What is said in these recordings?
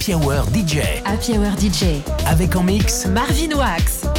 Happy Hour DJ. Happy Hour DJ. Avec en mix Marvin Wax.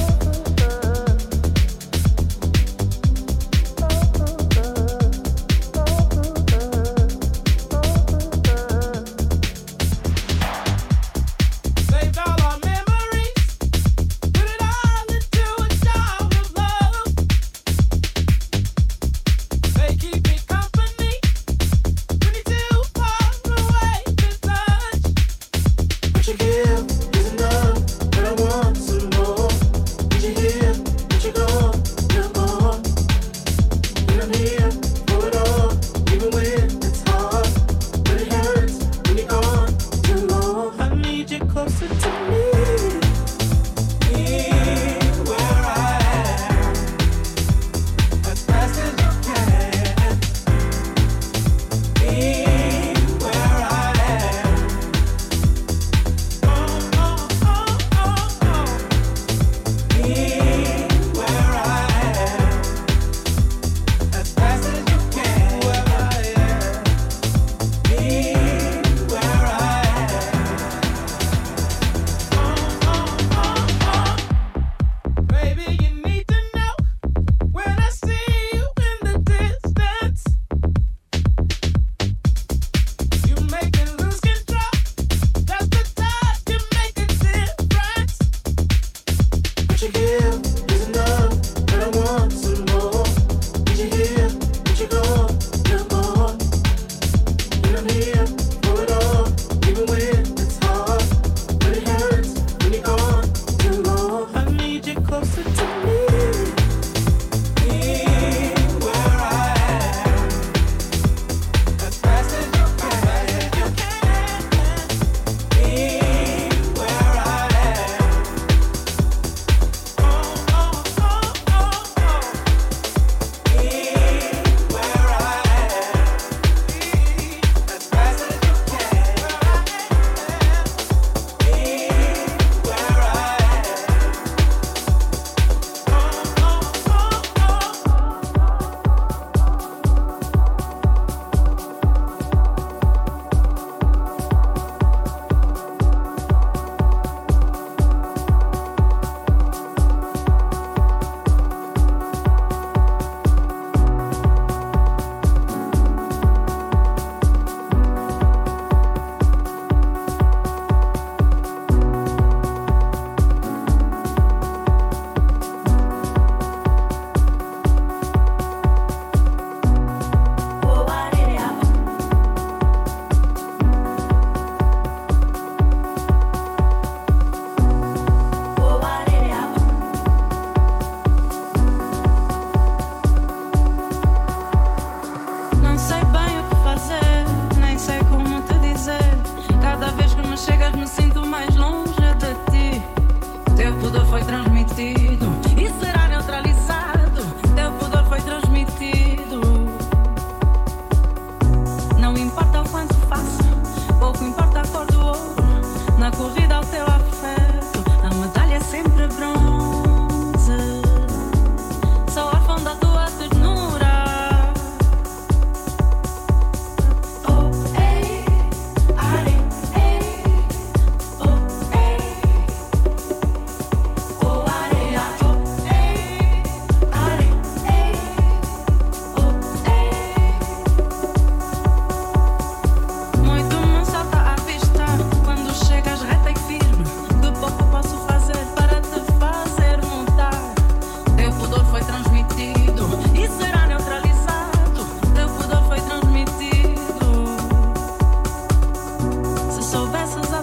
lessons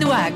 mix Marvin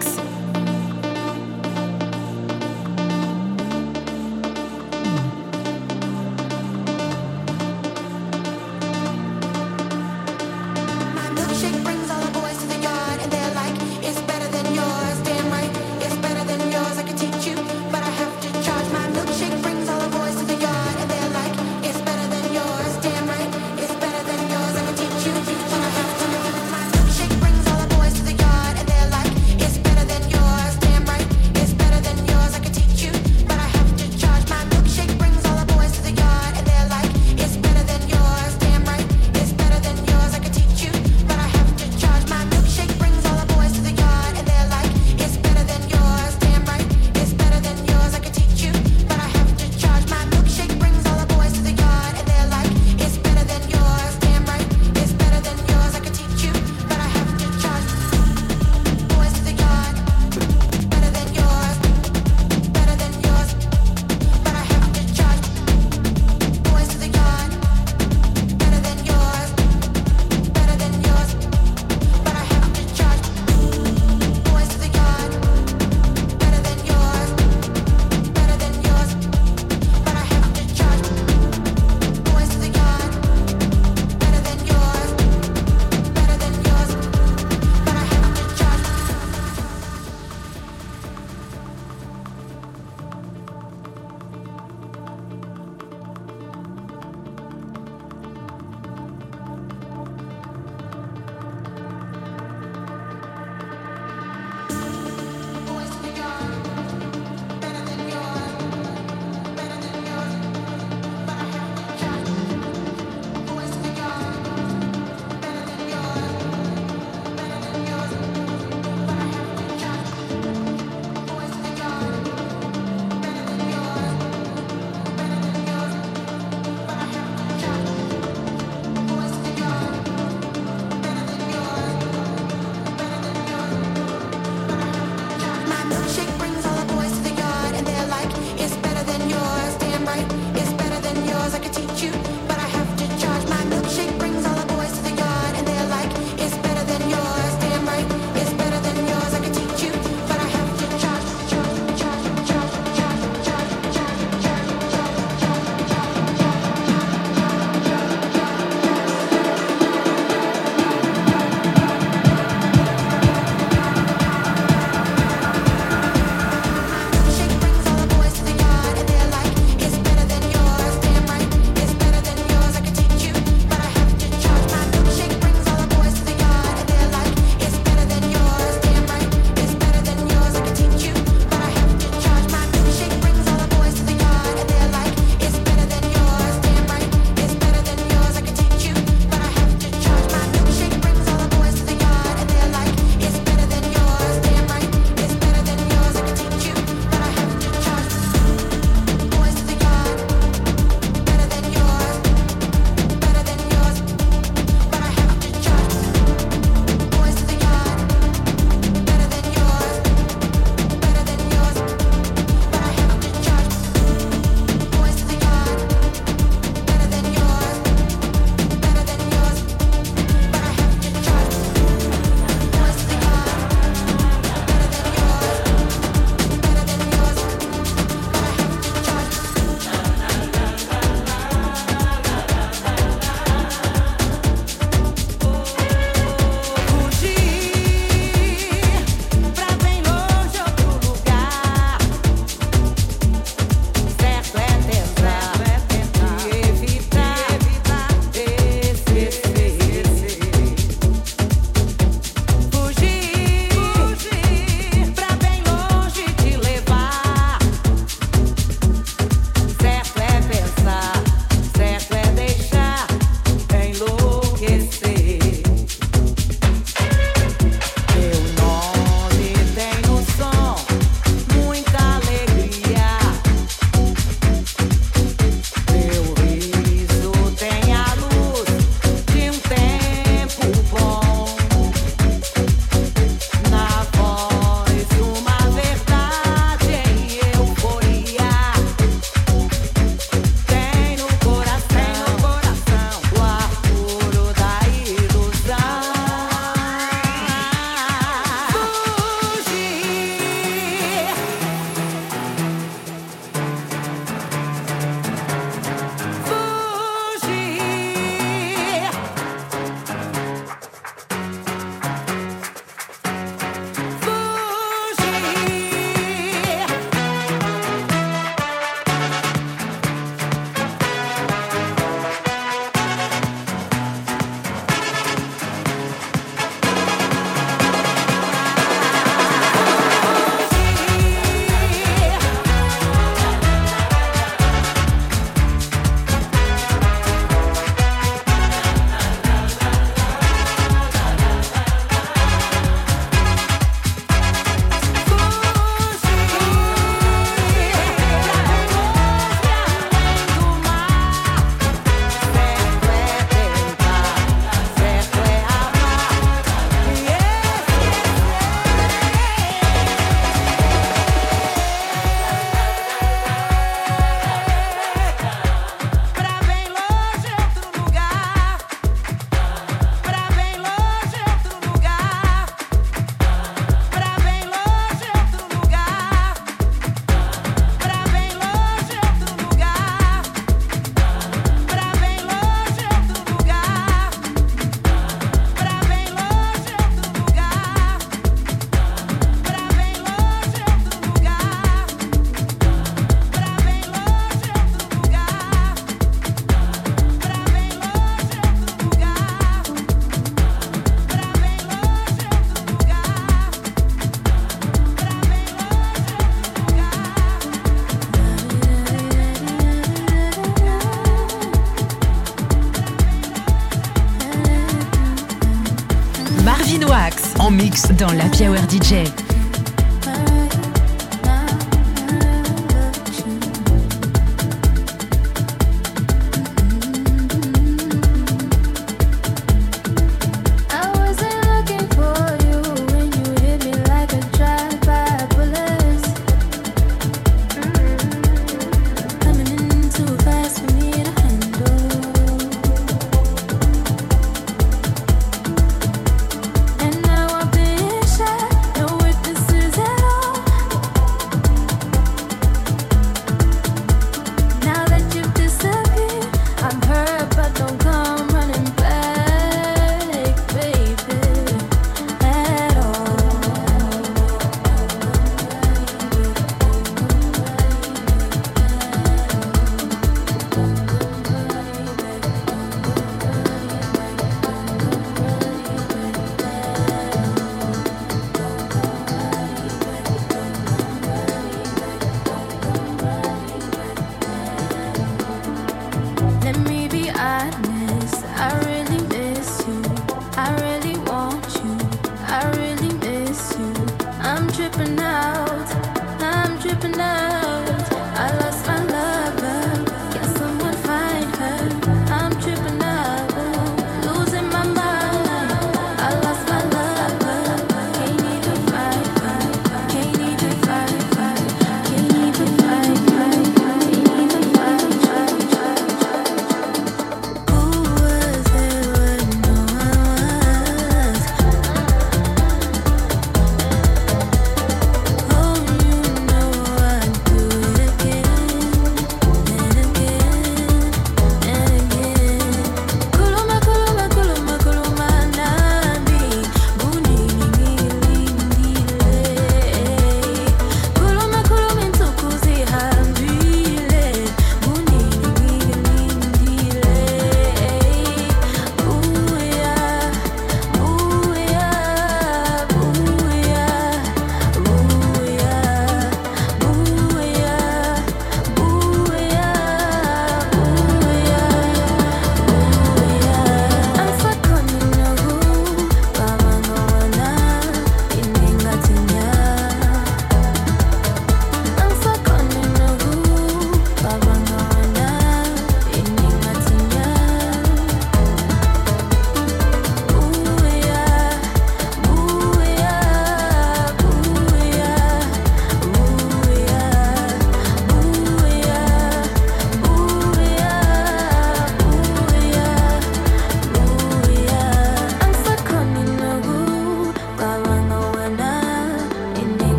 dans la Hour DJ.